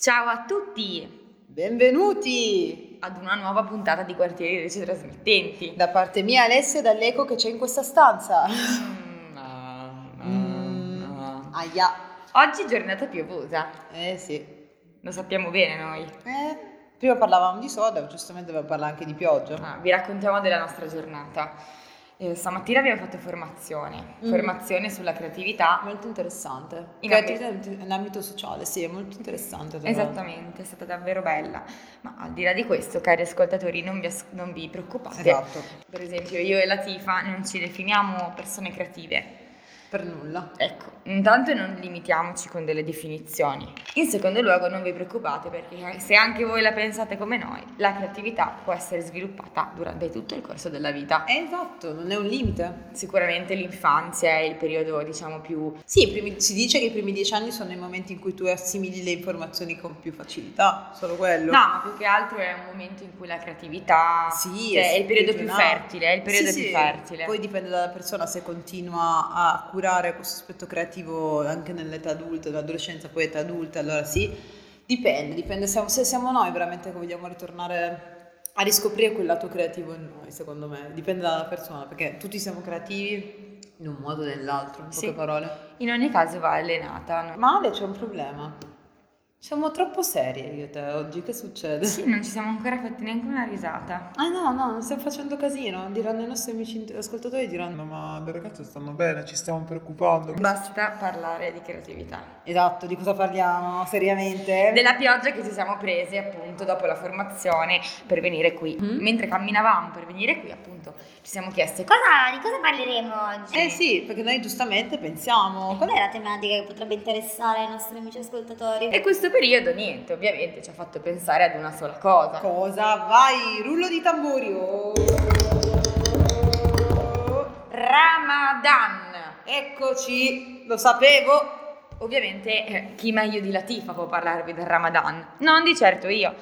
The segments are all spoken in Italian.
Ciao a tutti! Benvenuti ad una nuova puntata di Quartieri Reci Trasmettenti. Da parte mia Alessia e dall'eco che c'è in questa stanza. No, no, no. Aia. Oggi giornata piovosa, Eh sì. lo sappiamo bene noi. Eh, prima parlavamo di soda, giustamente dobbiamo parlare anche di pioggia. Ah, vi raccontiamo della nostra giornata. Eh, stamattina abbiamo fatto formazione, Mm. formazione sulla creatività. Molto interessante. In Creatività in ambito sociale, sì, è molto interessante. l'altro. Esattamente, è stata davvero bella. Ma al di là di questo, cari ascoltatori, non vi, as- non vi preoccupate. Esatto, Per esempio, io e la Tifa non ci definiamo persone creative. Per nulla. Ecco, intanto non limitiamoci con delle definizioni. In secondo luogo non vi preoccupate perché se anche voi la pensate come noi, la creatività può essere sviluppata durante tutto il corso della vita. Esatto, non è un limite. Sicuramente l'infanzia è il periodo, diciamo, più... Sì, primi- si dice che i primi dieci anni sono i momenti in cui tu assimili le informazioni con più facilità, solo quello. No, ma più che altro è un momento in cui la creatività... Sì, cioè, è il periodo più fertile, è il periodo Sì, più sì. fertile. Poi dipende dalla persona se continua a curare questo aspetto creativo anche nell'età adulta, nell'adolescenza, poi età adulta, allora sì. Dipende, dipende se, se siamo noi veramente che vogliamo ritornare a riscoprire quel lato creativo in noi, secondo me. Dipende dalla persona, perché tutti siamo creativi in un modo o nell'altro, in poche Sì. parole. In ogni caso va allenata. no? Ma Ale c'è un problema. Siamo troppo serie io e te oggi, che succede? Sì, non ci siamo ancora fatti neanche una risata. Ah no, no, non stiamo facendo casino. Diranno i nostri amici ascoltatori, diranno... Ma le ragazze stanno bene, ci stiamo preoccupando. Basta parlare di creatività. Esatto, di cosa parliamo? Seriamente? Della pioggia che ci siamo presi appunto dopo la formazione per venire qui. Mm. Mentre camminavamo per venire qui appunto ci siamo chieste Cosa, di cosa parleremo oggi? Eh sì, perché noi giustamente pensiamo... Qual è la tematica che potrebbe interessare ai nostri amici ascoltatori? E questo periodo niente, ovviamente ci ha fatto pensare ad una sola cosa. Cosa? Vai, rullo di tamburi. Oh. Ramadan. Eccoci, lo sapevo. Ovviamente eh, chi meglio di Latifa può parlarvi del Ramadan? Non di certo io.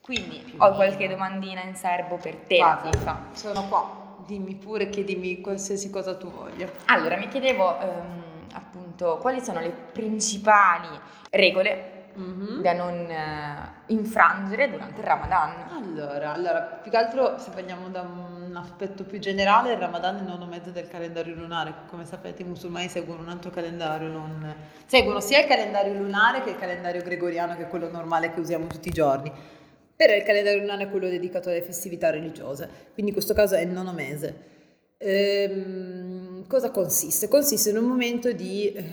Quindi ho qualche domandina in serbo per te Guarda, Latifa. sono qua. Dimmi pure, chiedimi qualsiasi cosa tu voglia. Allora, mi chiedevo ehm, appunto quali sono le principali regole Mhm. da non eh, infrangere durante il Ramadan. Allora, allora, più che altro se vogliamo da un aspetto più generale, il Ramadan è il nono mese del calendario lunare. Come sapete i musulmani seguono un altro calendario, non... seguono sia il calendario lunare che il calendario gregoriano, che è quello normale che usiamo tutti i giorni. Però il calendario lunare è quello dedicato alle festività religiose, quindi in questo caso è il nono mese. Ehm, cosa consiste? Consiste in un momento di eh,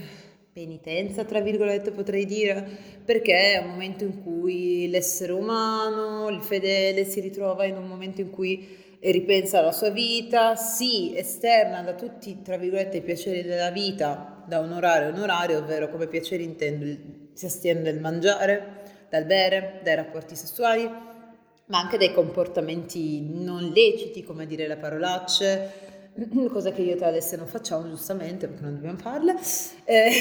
penitenza, tra virgolette potrei dire, perché è un momento in cui l'essere umano, il fedele, si ritrova in un momento in cui ripensa alla sua vita, si esterna da tutti, tra virgolette, i piaceri della vita, da un orario a un orario, ovvero come piaceri intendo, si astiene dal mangiare, dal bere, dai rapporti sessuali, ma anche dai comportamenti non leciti, come dire le parolacce, cosa che io te Alessia non facciamo giustamente perché non dobbiamo farle, Eh,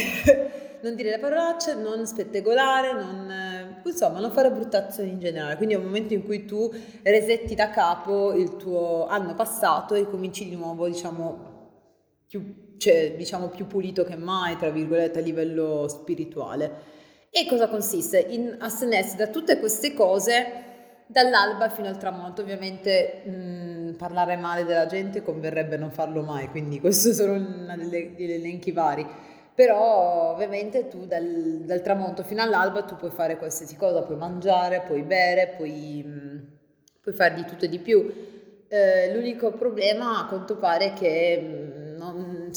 non dire le parolacce, non spettegolare, non, eh, insomma non fare bruttazioni in generale, quindi è un momento in cui tu resetti da capo il tuo anno passato e cominci di nuovo diciamo più, cioè, diciamo più pulito che mai, tra virgolette, a livello spirituale. E cosa consiste? In astenersi da tutte queste cose dall'alba fino al tramonto. Ovviamente mh, parlare male della gente converrebbe non farlo mai, quindi questo delle, degli elenchi vari. Però ovviamente tu dal, dal tramonto fino all'alba tu puoi fare qualsiasi cosa, puoi mangiare, puoi bere, puoi, mh, puoi fare di tutto e di più. Eh, l'unico problema a quanto pare è che mh, non-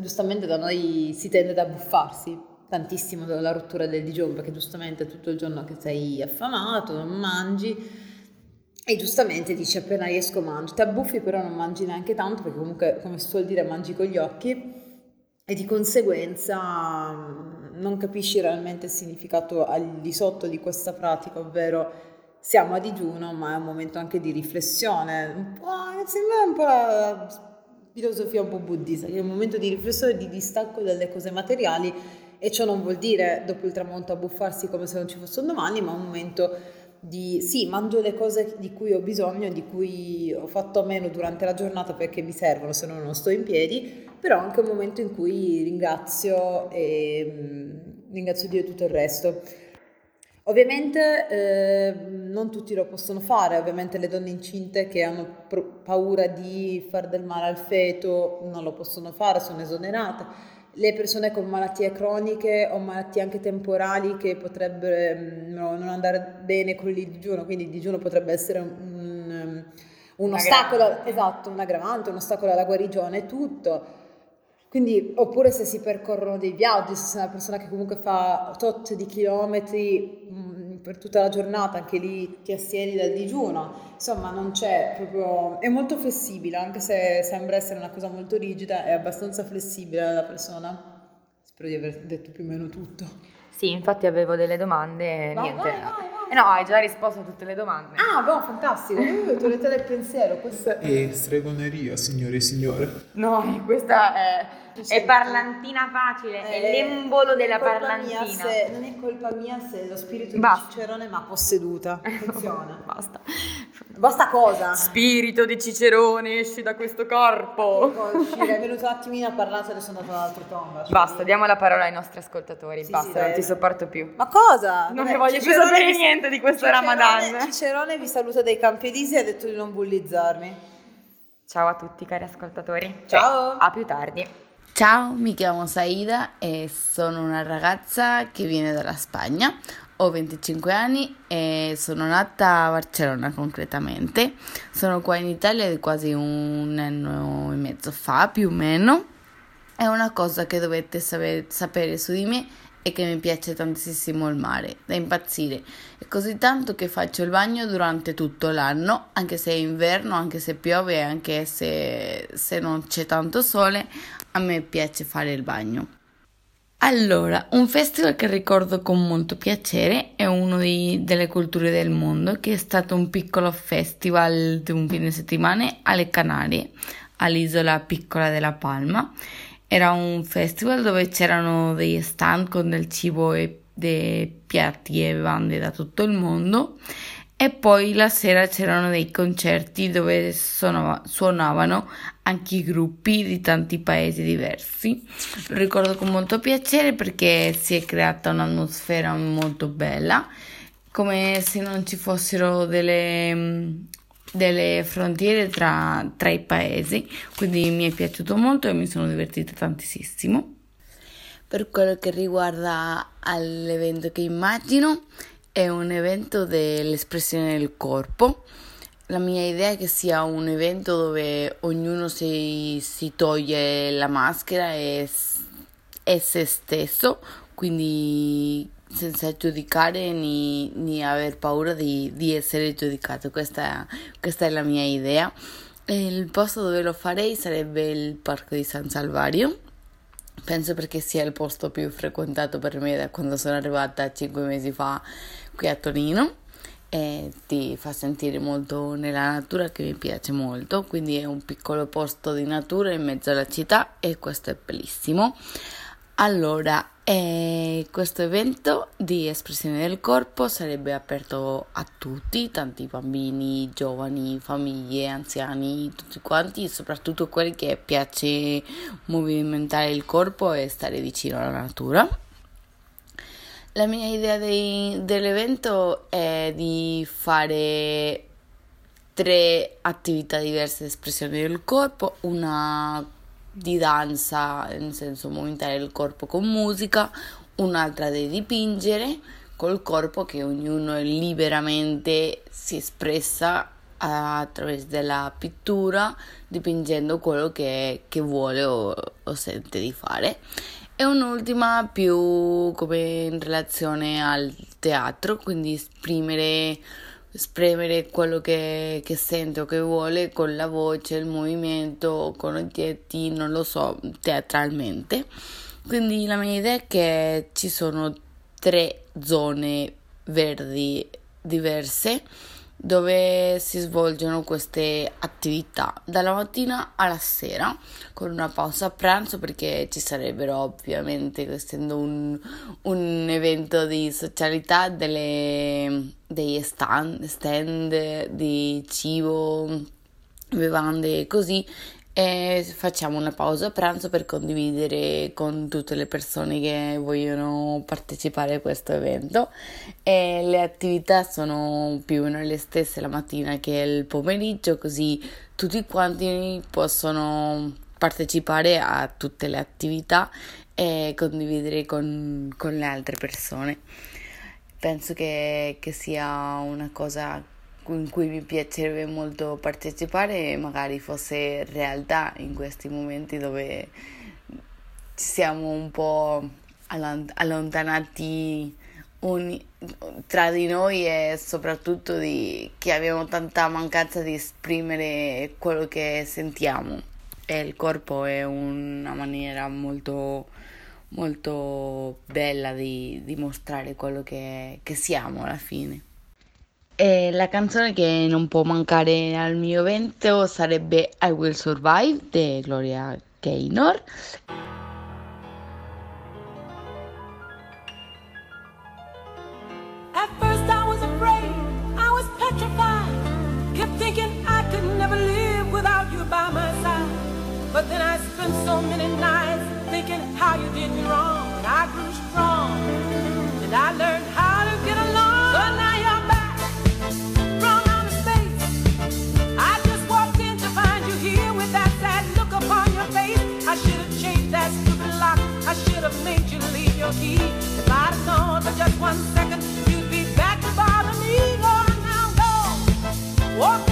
giustamente da noi si tende ad abbuffarsi tantissimo dalla rottura del digiuno perché giustamente tutto il giorno che sei affamato, non mangi e giustamente dici appena riesco mangio, ti abbuffi però non mangi neanche tanto perché comunque come si suol dire mangi con gli occhi. E di conseguenza mh, non capisci realmente il significato al di sotto di questa pratica, ovvero siamo a digiuno, ma è un momento anche di riflessione, un po', sembra un po' la filosofia un po' buddista, che è un momento di riflessione, di distacco dalle cose materiali e ciò non vuol dire dopo il tramonto abbuffarsi come se non ci fosse un domani, ma un momento di sì, mangio le cose di cui ho bisogno, di cui ho fatto a meno durante la giornata perché mi servono, se no non sto in piedi, però anche un momento in cui ringrazio e mm, ringrazio Dio e tutto il resto. Ovviamente eh, non tutti lo possono fare, ovviamente le donne incinte che hanno paura di far del male al feto non lo possono fare, sono esonerate. Le persone con malattie croniche o malattie anche temporali che potrebbero mm, no, non andare bene con il digiuno, quindi il digiuno potrebbe essere un, un, un ostacolo, esatto, un aggravante, un ostacolo alla guarigione, tutto. Quindi, oppure se si percorrono dei viaggi, se sei una persona che comunque fa tot di chilometri mh, per tutta la giornata, anche lì ti astieni dal digiuno. Insomma, non c'è proprio... è molto flessibile, anche se sembra essere una cosa molto rigida, è abbastanza flessibile la persona. Spero di aver detto più o meno tutto. Sì, infatti avevo delle domande e Vai, niente. vai, vai, vai. Eh no, hai già risposto a tutte le domande. Ah, boh, fantastico, uh, teoria del pensiero, questo è... E stregoneria, signore e signore. No, questa è, è parlantina facile, è Eh, l'embolo della è parlantina. se- non è colpa mia se lo spirito Basta. di Cicerone mi ha posseduta. Funziona. Basta. Basta cosa? Spirito di Cicerone, esci da questo corpo. Uscire, è venuto un attimino a parlare, adesso è andato all'altro tomba. cioè- Basta, diamo la parola ai nostri ascoltatori. Sì, Basta, sì, non dai. ti sopporto più. Ma cosa? Non Vabbè, ne voglio più Cicerone sapere vi- niente di questo Cicerone- Ramadan. Cicerone vi saluta dai Campi Elisi e ha detto di non bullizzarmi. Ciao a tutti cari ascoltatori. Ciao. Cioè, a più tardi. Ciao, mi chiamo Saida e sono una ragazza che viene dalla Spagna. Ho 25 anni e sono nata a Barcellona concretamente. Sono qua in Italia di quasi un anno e mezzo fa, più o meno. È una cosa che dovete saper- sapere su di me è che mi piace tantissimo il mare, da impazzire. È così tanto che faccio il bagno durante tutto l'anno, anche se è inverno, anche se piove, anche se, se non c'è tanto sole, a me piace fare il bagno. Allora, un festival che ricordo con molto piacere è uno di- delle culture del mondo, che è stato un piccolo festival di un fine settimana alle Canarie, all'isola piccola della Palma. Era un festival dove c'erano degli stand con del cibo e dei piatti e bevande da tutto il mondo e poi la sera c'erano dei concerti dove suonava- suonavano anche i gruppi di tanti paesi diversi. Lo ricordo con molto piacere perché si è creata un'atmosfera molto bella, come se non ci fossero delle, delle frontiere tra, tra i paesi, quindi mi è piaciuto molto e mi sono divertita tantissimo. Per quello che riguarda all'evento che immagino, è un evento dell'espressione del corpo. La mia idea è che sia un evento dove ognuno si, si toglie la maschera e è se stesso, quindi senza giudicare ni, ni aver paura di, di essere giudicato. Questa, questa è la mia idea. Il posto dove lo farei sarebbe il parco di San Salvario. Penso perché sia il posto più frequentato per me da quando sono arrivata cinque mesi fa qui a Torino e ti fa sentire molto nella natura che mi piace molto, quindi è un piccolo posto di natura in mezzo alla città e questo è bellissimo. Allora, eh, questo evento di espressione del corpo sarebbe aperto a tutti, tanti bambini, giovani, famiglie, anziani, tutti quanti, soprattutto quelli che piace movimentare il corpo e stare vicino alla natura. La mia idea dei- dell'evento è di fare tre attività diverse di espressione del corpo, una di danza, nel senso movimentare il corpo con musica, un'altra di dipingere col corpo che ognuno liberamente si espressa attraverso della pittura, dipingendo quello che, che vuole o, o sente di fare. E un'ultima più come in relazione al teatro, quindi esprimere, esprimere quello che, che sente o che vuole con la voce, il movimento, con oggetti, non lo so, teatralmente. Quindi la mia idea è che ci sono tre zone verdi diverse dove si svolgono queste attività dalla mattina alla sera con una pausa a pranzo perché ci sarebbero ovviamente essendo un, un evento di socialità delle, degli stand, stand di cibo bevande e così e facciamo una pausa pranzo per condividere con tutte le persone che vogliono partecipare a questo evento e le attività sono più o meno le stesse la mattina che il pomeriggio così tutti quanti possono partecipare a tutte le attività e condividere con, con le altre persone. Penso che, che sia una cosa in cui mi piacerebbe molto partecipare e magari fosse realtà in questi momenti dove siamo un po' allontanati uni, tra di noi e soprattutto di, che abbiamo tanta mancanza di esprimere quello che sentiamo e il corpo è una maniera molto molto bella di dimostrare quello che, che siamo alla fine. E la canzone che non può mancare al mio evento sarebbe I Will Survive di Gloria Gaynor. But then I spent so many nights thinking how you did me wrong. And I grew strong. And I learned how What?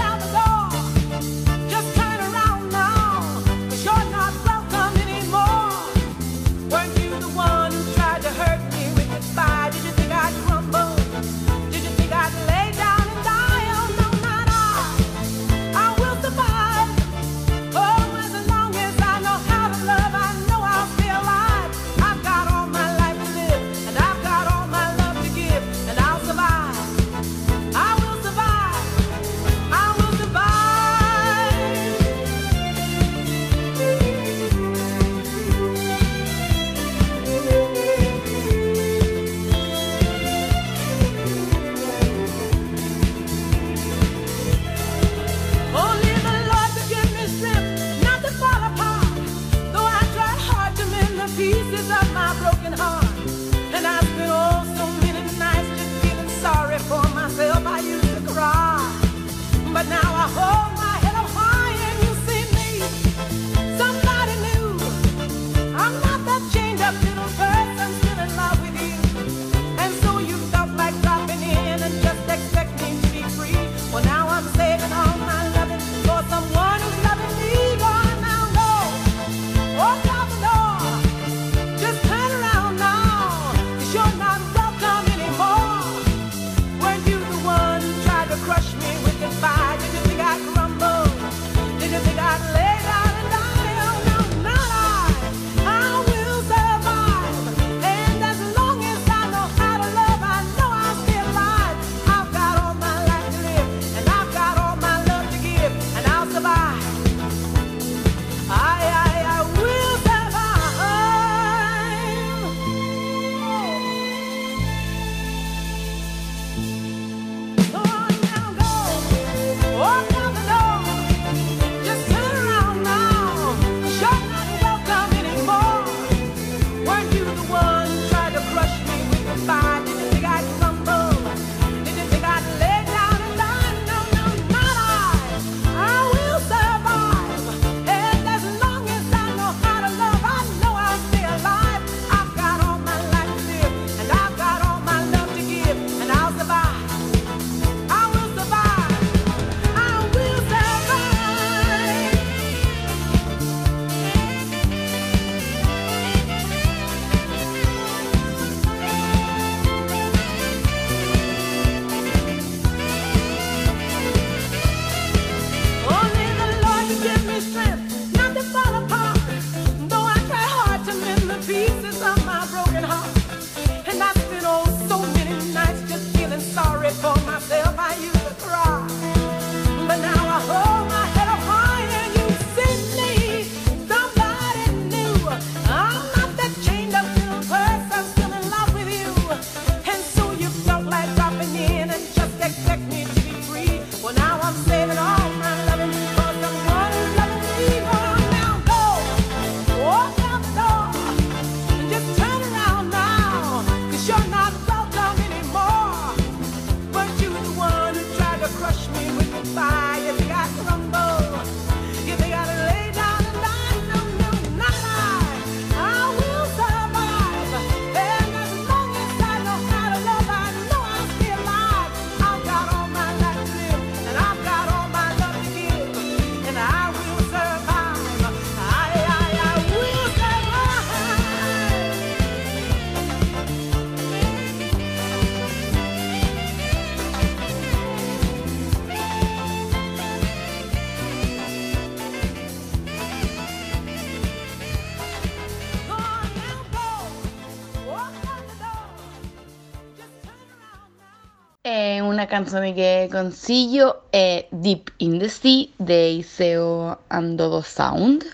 Canzone che consiglio è Deep in the Sea dei Seo Andovo Sound.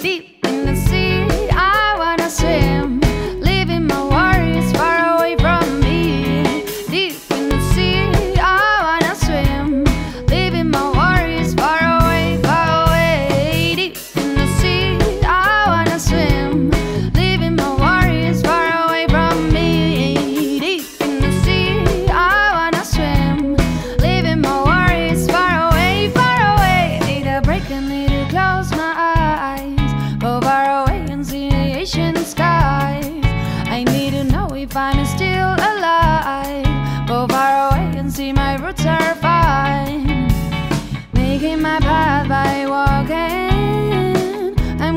Deep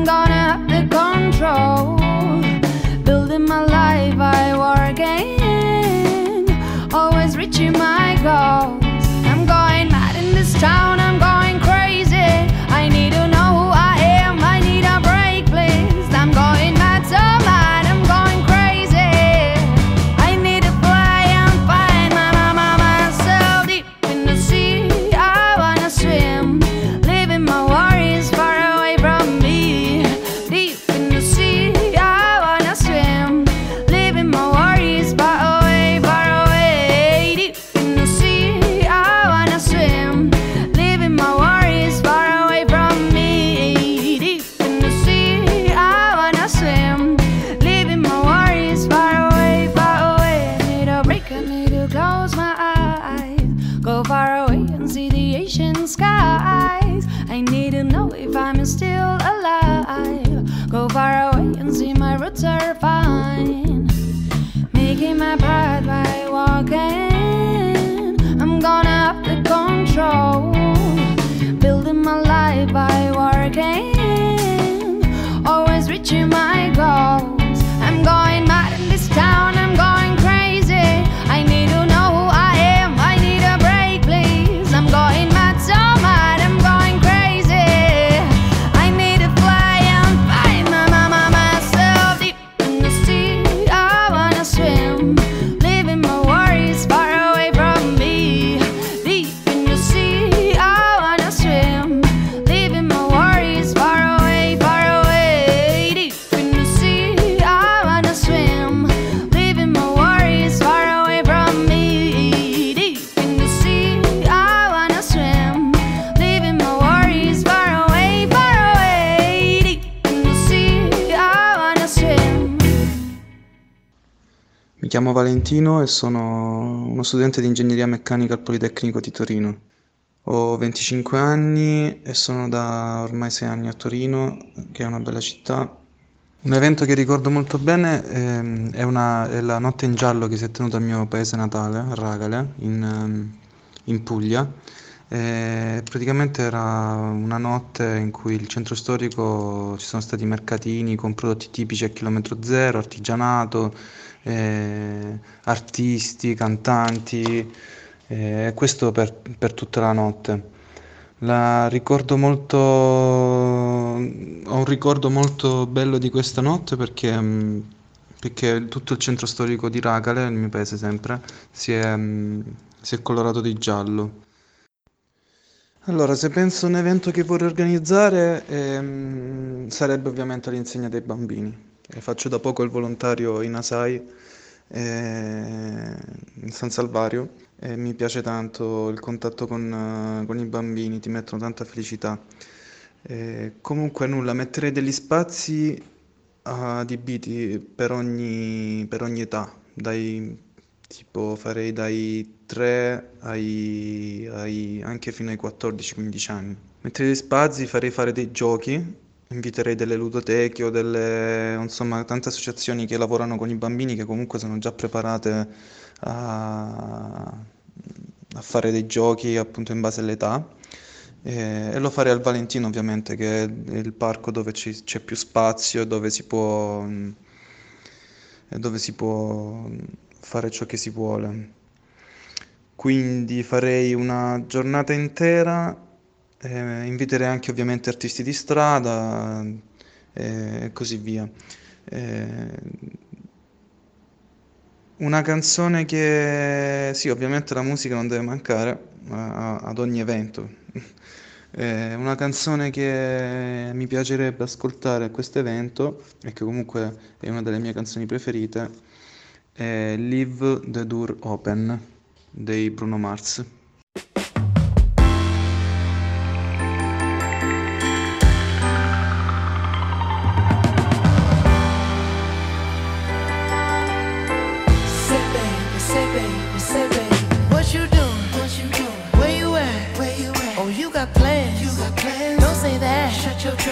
Gonna have the control. Building my life, I work again, always reaching my goal. Valentino e sono uno studente di ingegneria meccanica al Politecnico di Torino. Ho 25 anni e sono da ormai 6 anni a Torino, che è una bella città. Un evento che ricordo molto bene ehm, è, una- è la notte in giallo che si è tenuta al mio paese natale, a Ragale, in, ehm, in Puglia. E praticamente era una notte in cui il centro storico ci sono stati mercatini con prodotti tipici a chilometro zero, artigianato, eh, artisti, cantanti, e questo per, per tutta la notte. La ricordo molto, ho un ricordo molto bello di questa notte perché, mm, perché tutto il centro storico di Ragale, il mio paese sempre, si è, mm, si è colorato di giallo. Allora, se penso a un evento che vorrei organizzare, ehm, sarebbe ovviamente all'insegna dei bambini. E faccio da poco il volontario in ASAI, eh, in San Salvario, e mi piace tanto il contatto con, eh, con i bambini, ti mettono tanta felicità. Eh, comunque nulla, metterei degli spazi adibiti per ogni, per ogni età, dai, tipo farei dai 3 ai, ai- anche fino ai 14-15 anni. Metterei degli spazi, farei fare dei giochi, inviterei delle ludoteche o delle, insomma, tante associazioni che lavorano con i bambini che comunque sono già preparate a, a fare dei giochi appunto in base all'età. E, lo farei al Valentino ovviamente, che è il parco dove ci- c'è più spazio dove si può, dove si può fare ciò che si vuole. Quindi farei una giornata intera, eh, inviterei anche ovviamente artisti di strada eh, e così via. Eh, Una canzone che sì, ovviamente la musica non deve mancare a- ad ogni evento. Eh, una canzone che mi piacerebbe ascoltare a questo evento e che comunque è una delle mie canzoni preferite è Leave the Door Open dei Bruno Mars.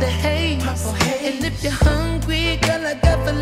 the haze. And if you're hungry, girl, I got the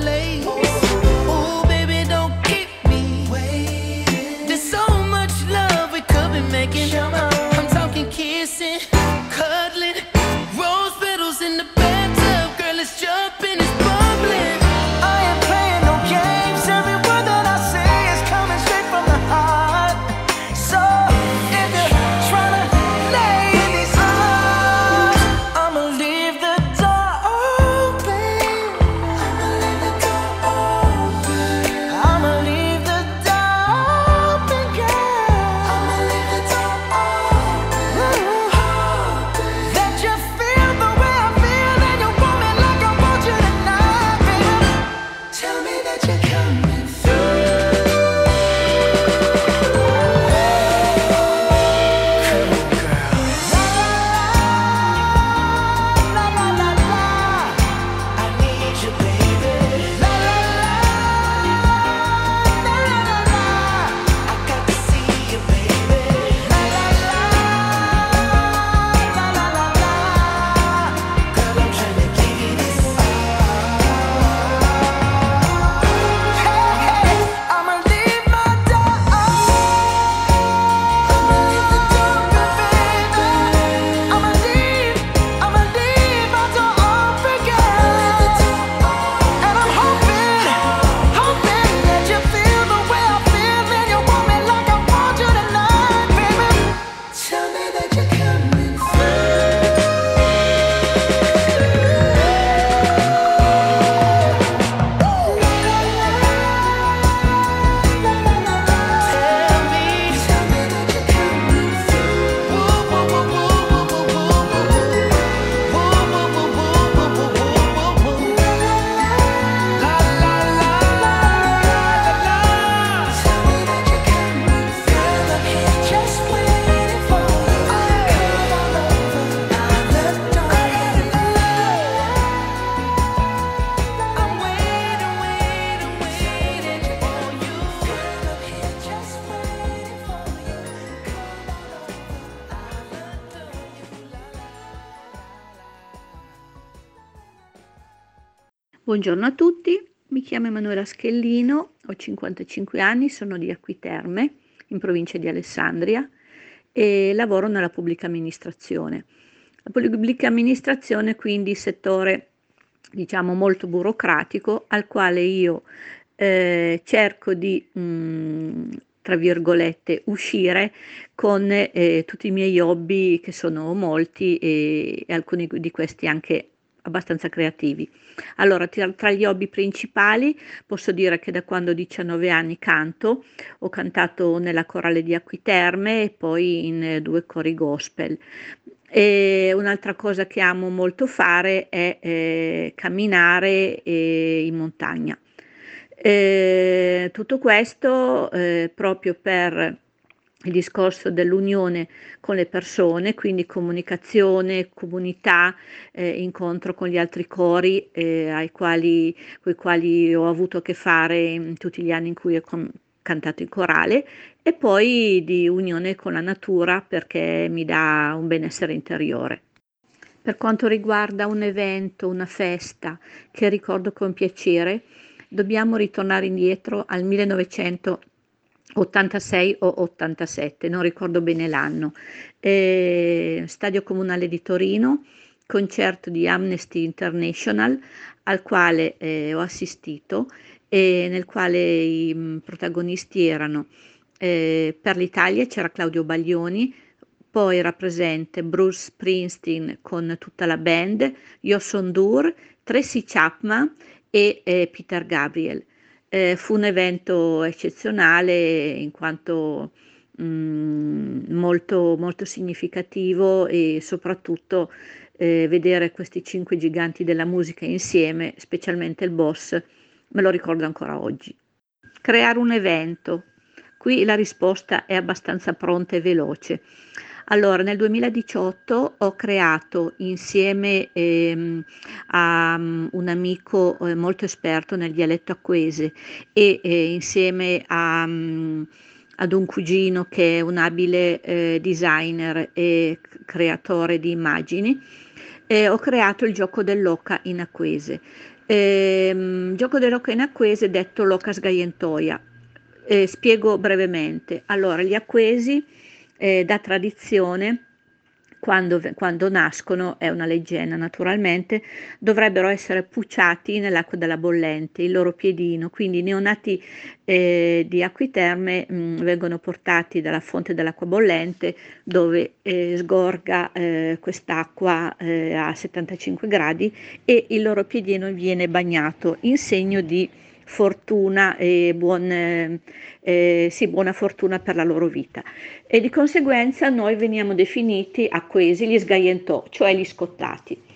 Buongiorno a tutti, mi chiamo Emanuela Schellino, ho 55 anni, sono di Acquiterme, in provincia di Alessandria e lavoro nella pubblica amministrazione. La pubblica amministrazione quindi il settore diciamo molto burocratico al quale io eh, cerco di mm, tra virgolette uscire con eh, tutti i miei hobby che sono molti e, e alcuni di questi anche abbastanza creativi. Allora, tra, gli hobby principali posso dire che da quando ho 19 anni canto, ho cantato nella corale di Acquiterme e poi in eh, due cori gospel. E un'altra cosa che amo molto fare è eh, camminare eh, in montagna. Eh, tutto questo eh, proprio per il discorso dell'unione con le persone, quindi comunicazione, comunità, eh, incontro con gli altri cori eh, ai quali, con i quali ho avuto a che fare in tutti gli anni in cui ho con- cantato in corale e poi di unione con la natura perché mi dà un benessere interiore. Per quanto riguarda un evento, una festa che ricordo con piacere, dobbiamo ritornare indietro al 1986 o 87, non ricordo bene l'anno. Eh, Stadio Comunale di Torino, concerto di Amnesty International al quale eh, ho assistito e nel quale i mh, protagonisti erano eh, per l'Italia c'era Claudio Baglioni, poi era presente Bruce Springsteen con tutta la band, Yoson Dur, Tracy Chapman e eh, Peter Gabriel. Eh, fu un evento eccezionale in quanto mh, molto, molto significativo e soprattutto eh, vedere questi cinque giganti della musica insieme, specialmente il boss, me lo ricordo ancora oggi. Creare un evento. Qui la risposta è abbastanza pronta e veloce. Allora, nel 2018 ho creato insieme ehm, a um, un amico eh, molto esperto nel dialetto acquese e eh, insieme a, um, ad un cugino che è un abile eh, designer e creatore di immagini, ho creato il gioco dell'oca in acquese. Ehm, gioco dell'oca in acquese detto l'oca sgaientoia. Eh, spiego brevemente. Allora, gli acquesi eh, da tradizione, quando, quando, nascono, è una leggenda naturalmente, dovrebbero essere pucciati nell'acqua della bollente, il loro piedino, quindi i neonati eh, di acquiterme mh, vengono portati dalla fonte dell'acqua bollente dove eh, sgorga eh, quest'acqua eh, a 75 gradi e il loro piedino viene bagnato in segno di fortuna e buon, eh, sì, buona fortuna per la loro vita. E di conseguenza noi veniamo definiti acquesi gli sgaientò, cioè gli scottati.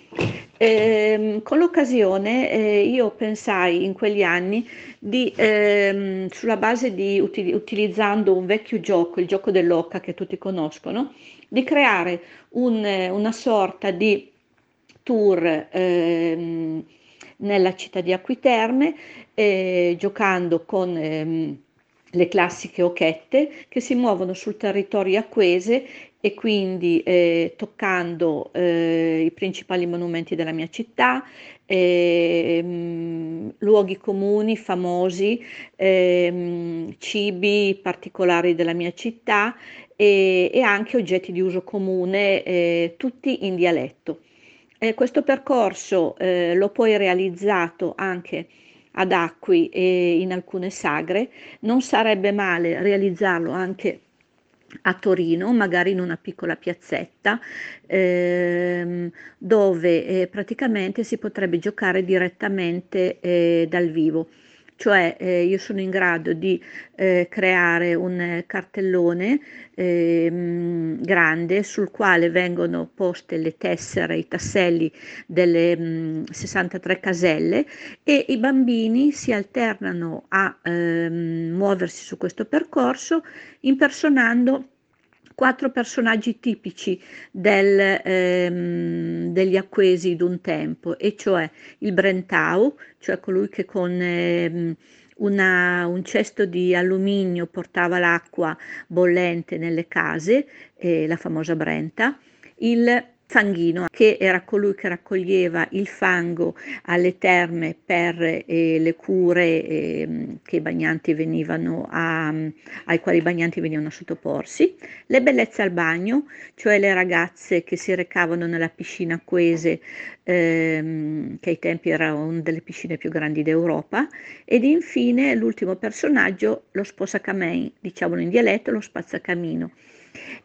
Eh, con l'occasione eh, io pensai in quegli anni di, ehm, sulla base di util- utilizzando un vecchio gioco, il gioco dell'occa che tutti conoscono, di creare un, una sorta di tour ehm, nella città di Acquiterme, eh, giocando con ehm, le classiche occhette che si muovono sul territorio acquese e quindi eh, toccando eh, i principali monumenti della mia città, eh, mh, luoghi comuni famosi, ehm, cibi particolari della mia città e, e anche oggetti di uso comune, eh, tutti in dialetto. Eh, questo percorso eh, l'ho poi realizzato anche ad Acqui e in alcune sagre, non sarebbe male realizzarlo anche a Torino, magari in una piccola piazzetta, ehm, dove eh, praticamente si potrebbe giocare direttamente eh, dal vivo cioè eh, io sono in grado di eh, creare un cartellone eh, grande sul quale vengono poste le tessere, i tasselli delle mh, 63 caselle e i bambini si alternano a ehm, muoversi su questo percorso impersonando quattro personaggi tipici del, ehm, degli acquesi d'un tempo, e cioè il Brentau, cioè colui che con ehm, una, un cesto di alluminio portava l'acqua bollente nelle case, eh, la famosa Brenta, il Fanghino, che era colui che raccoglieva il fango alle terme per eh, le cure eh, a, ai quali i bagnanti venivano a sottoporsi, le bellezze al bagno, cioè le ragazze che si recavano nella piscina acquese, ehm, che ai tempi era una delle piscine più grandi d'Europa, ed infine l'ultimo personaggio, lo sposacamei, diciamolo in dialetto, lo spazzacamino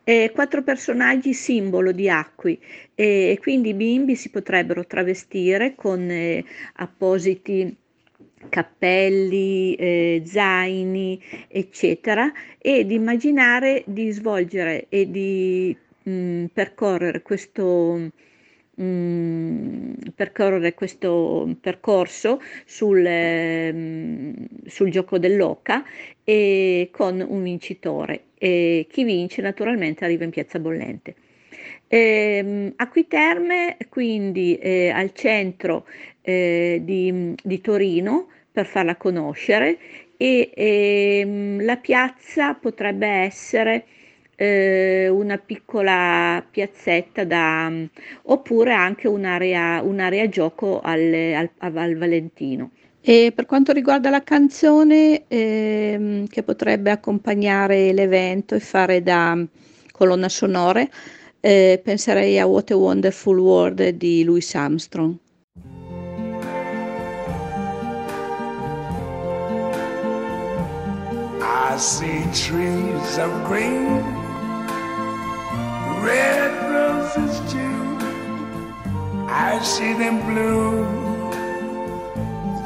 eh, quattro personaggi simbolo di acqui e, e quindi i bimbi si potrebbero travestire con eh, appositi cappelli, eh, zaini, eccetera, ed immaginare di svolgere e di mh, percorrere questo mh, percorrere questo percorso sul, ehm, sul gioco dell'oca e con un vincitore e chi vince naturalmente arriva in Piazza Bollente. Ehm, Acquiterme quindi eh, al centro eh, di, di Torino per farla conoscere e ehm, la piazza potrebbe essere eh, una piccola piazzetta da, oppure anche un'area, un'area gioco al, al, al Valentino. E per quanto riguarda la canzone ehm, che potrebbe accompagnare l'evento e fare da colonna sonora, eh, penserei a What a Wonderful World di Louis Armstrong. I see trees of green, red roses too. I see them bloom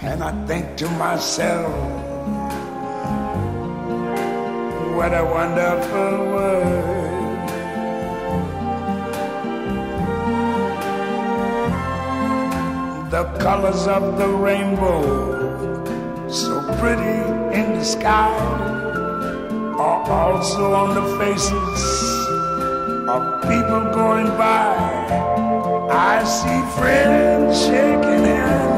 and I think to myself, what a wonderful world. The colors of the rainbow, so pretty in the sky are also on the faces of people going by. I see friends shaking hands,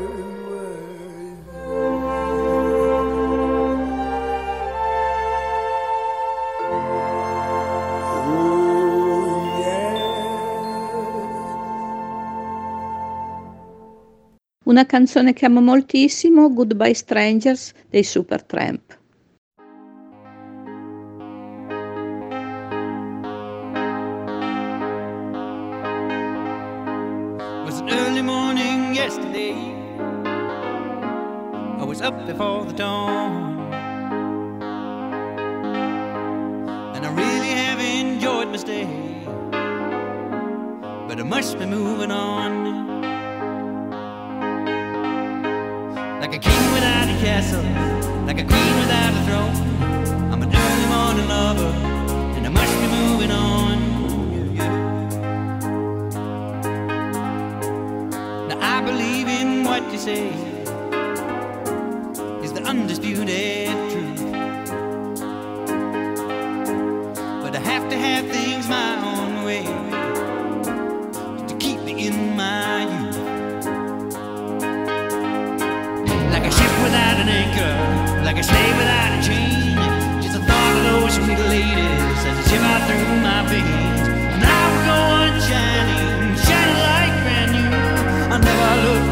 Una canzone che amo moltissimo, Goodbye Strangers dei Supertramp. Yesterday. I was up before the dawn. Have things my own way to keep me in my youth. Like a ship without an anchor, like a slave without a chain. Just the thought of those sweet ladies as they shiver through my veins. And I will go on shining, shining like brand new. I'll never look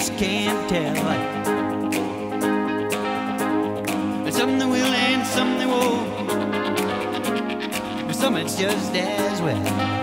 just can't tell. Some they will and some they won't. But some it's just as well.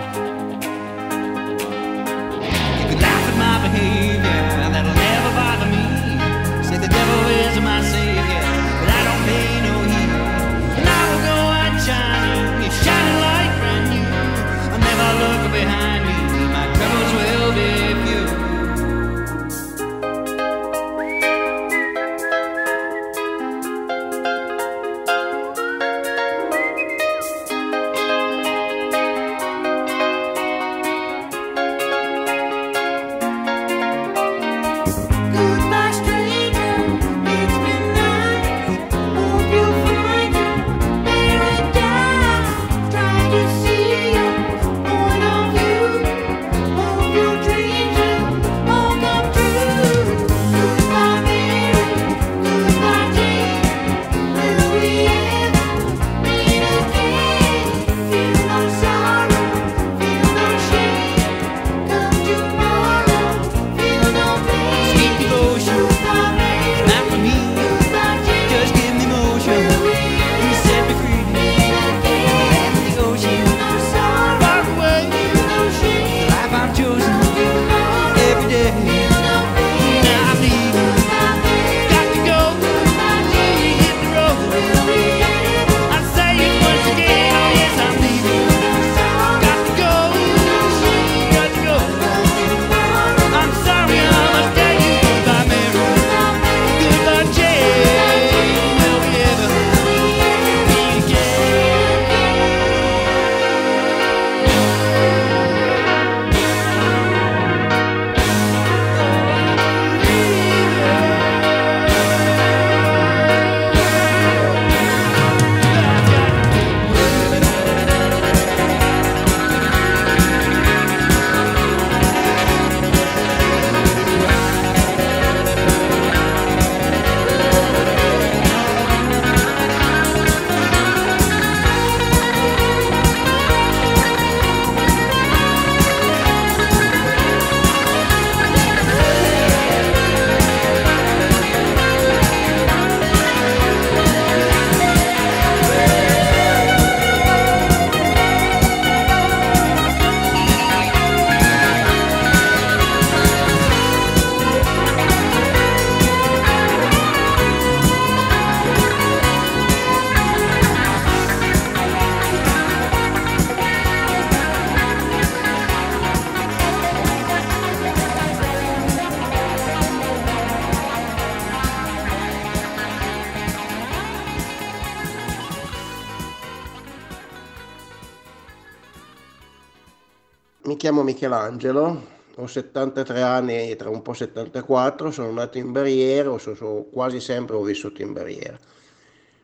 Chiamo Michelangelo, ho 73 anni, tra un po' 74, sono nato in Barriera, sono, quasi sempre ho vissuto in Barriera.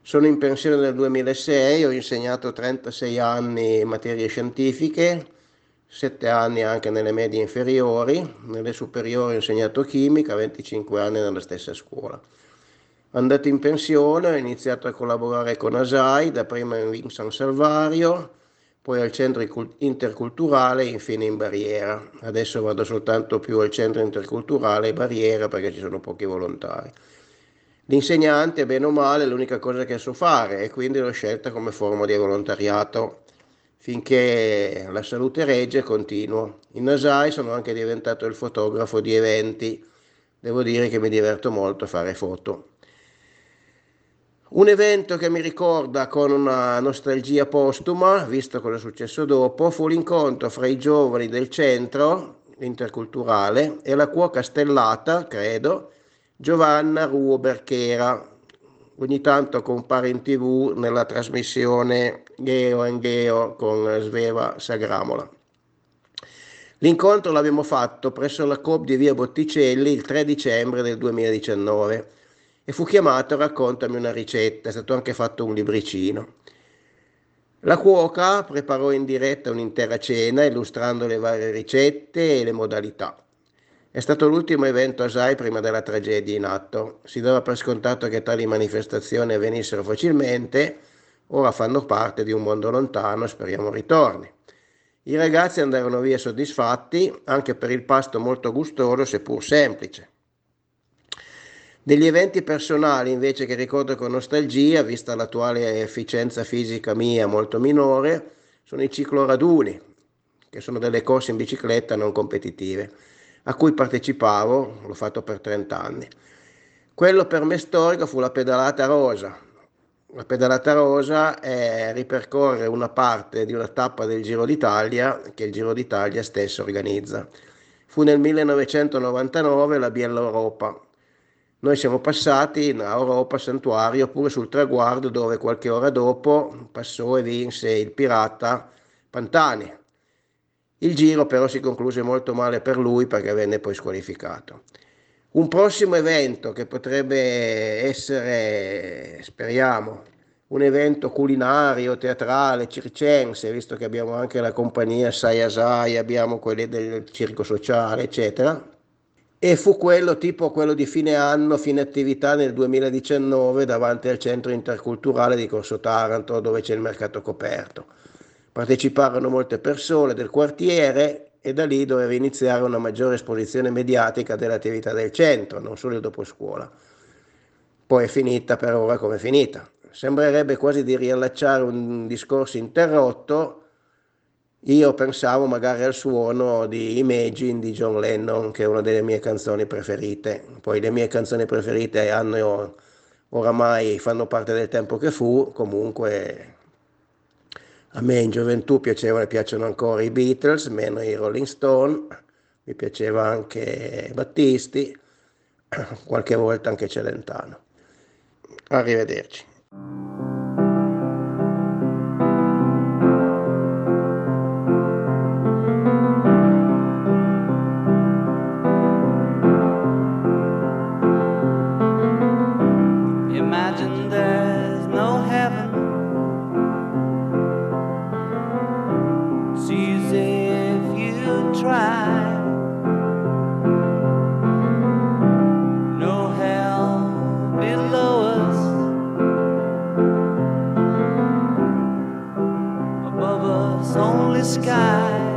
Sono in pensione nel 2006, ho insegnato 36 anni in materie scientifiche, 7 anni anche nelle medie inferiori, nelle superiori ho insegnato chimica, 25 anni nella stessa scuola. Andato in pensione ho iniziato a collaborare con ASAI, dapprima in San Salvario, poi al centro interculturale e infine in Barriera. Adesso vado soltanto più al centro interculturale e Barriera perché ci sono pochi volontari. L'insegnante, bene o male, è l'unica cosa che so fare e quindi l'ho scelta come forma di volontariato. Finché la salute regge, continuo. In ASAI sono anche diventato il fotografo di eventi. Devo dire che mi diverto molto a fare foto. Un evento che mi ricorda con una nostalgia postuma, visto cosa è successo dopo, fu l'incontro fra i giovani del centro interculturale e la cuoca stellata, credo, Giovanna Ruo Berchera. Ogni tanto compare in tv nella trasmissione Geo and Geo con Sveva Sagramola. L'incontro l'abbiamo fatto presso la COP di via Botticelli il 3 dicembre del 2019 e fu chiamato Raccontami una ricetta, è stato anche fatto un libricino. La cuoca preparò in diretta un'intera cena illustrando le varie ricette e le modalità. È stato l'ultimo evento ASAI prima della tragedia in atto. Si dava per scontato che tali manifestazioni avvenissero facilmente, ora fanno parte di un mondo lontano, speriamo ritorni. I ragazzi andarono via soddisfatti anche per il pasto molto gustoso seppur semplice. Degli eventi personali invece che ricordo con nostalgia, vista l'attuale efficienza fisica mia molto minore, sono i cicloraduni, che sono delle corse in bicicletta non competitive, a cui partecipavo, l'ho fatto per 30 anni. Quello per me storico fu la pedalata rosa. La pedalata rosa è ripercorrere una parte di una tappa del Giro d'Italia che il Giro d'Italia stesso organizza. Fu nel 1999 la Biella Europa. Noi siamo passati a Europa Santuario pure sul traguardo dove qualche ora dopo passò e vinse il pirata Pantani. Il giro però si concluse molto male per lui perché venne poi squalificato. Un prossimo evento che potrebbe essere, speriamo, un evento culinario, teatrale, circense, visto che abbiamo anche la compagnia Sai Asai, abbiamo quelli del circo sociale, eccetera. E fu quello tipo quello di fine anno, fine attività nel 2019 davanti al centro interculturale di Corso Taranto dove c'è il mercato coperto. Parteciparono molte persone del quartiere e da lì doveva iniziare una maggiore esposizione mediatica dell'attività del centro, non solo il doposcuola. Poi è finita per ora come è finita. Sembrerebbe quasi di riallacciare un discorso interrotto. Io pensavo magari al suono di Imagine di John Lennon, che è una delle mie canzoni preferite. Poi le mie canzoni preferite hanno oramai fanno parte del tempo che fu, comunque a me in gioventù piacevano, piacciono ancora i Beatles, meno i Rolling Stone, mi piaceva anche Battisti, qualche volta anche Celentano. Arrivederci. Above us, only sky.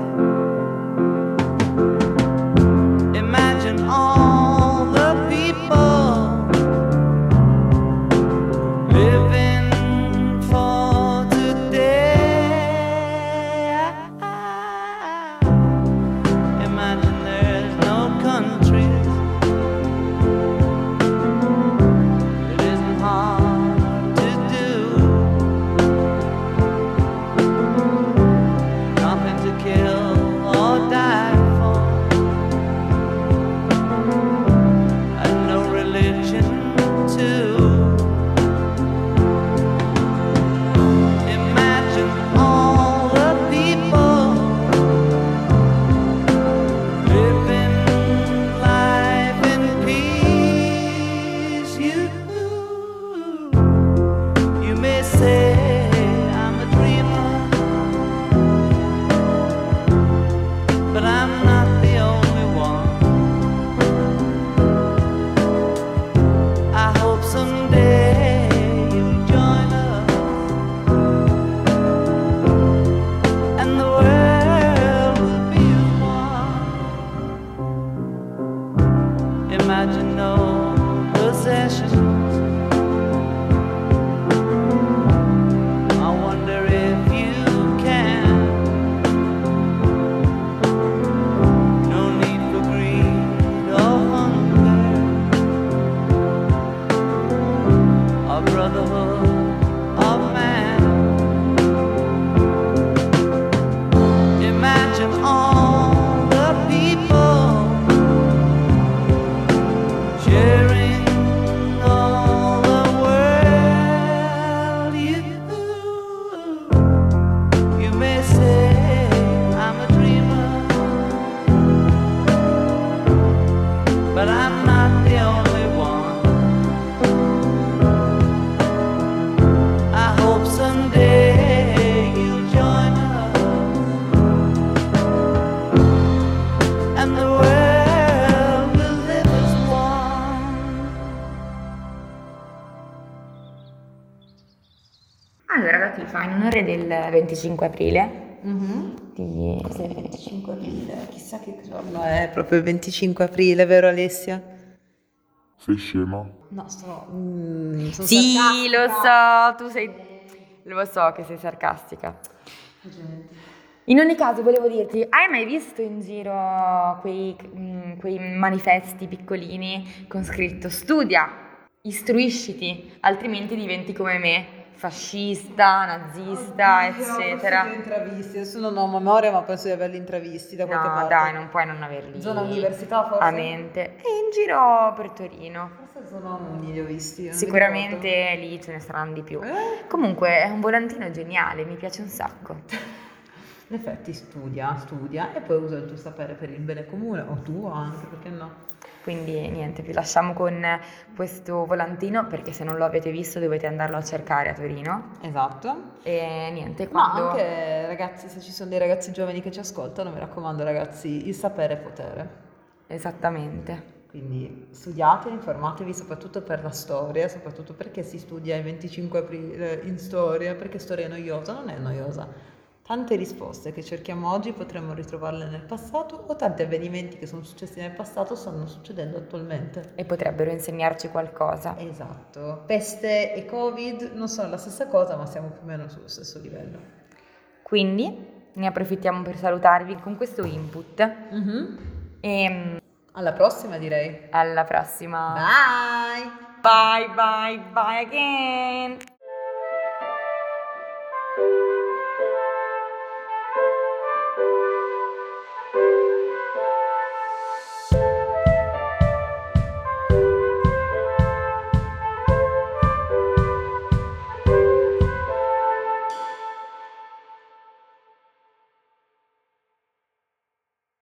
25 aprile. Di... Cos'è il 25 aprile? Chissà che giorno è proprio il 25 aprile, vero Alessia? Sei scema? No, sono... mm, sono Sì, sarcastica. lo so, tu sei... Lo so che sei sarcastica. In ogni caso volevo dirti, hai mai visto in giro quei, mm, quei manifesti piccolini con scritto studia, istruisciti, altrimenti diventi come me, fascista, nazista, Oddio, eccetera. ho intravisti, adesso non ho memoria ma penso di averli intravisti da qualche No, parte. dai, non puoi non averli Zona università forse? a mente. E in giro per Torino. Forse sono uni li ho visti. Sicuramente lì ce ne saranno di più. Eh? Comunque è un volantino geniale, mi piace un sacco. In effetti studia, studia e poi usa il tuo sapere per il bene comune, o tuo anche, perché no? Quindi niente, vi lasciamo con questo volantino perché se non lo avete visto dovete andarlo a cercare a Torino. Esatto. E niente, Ma quando... anche ragazzi, se ci sono dei ragazzi giovani che ci ascoltano, mi raccomando ragazzi, il sapere è potere. Esattamente. Quindi studiate, informatevi soprattutto per la storia, soprattutto perché si studia il 25 aprile in storia, perché storia è noiosa, non è noiosa. Tante risposte che cerchiamo oggi potremmo ritrovarle nel passato o tanti avvenimenti che sono successi nel passato stanno succedendo attualmente. E potrebbero insegnarci qualcosa. Esatto. Peste e Covid non sono la stessa cosa, ma siamo più o meno sullo stesso livello. Quindi ne approfittiamo per salutarvi con questo input. E Alla prossima direi. alla prossima. Bye! Bye bye bye again.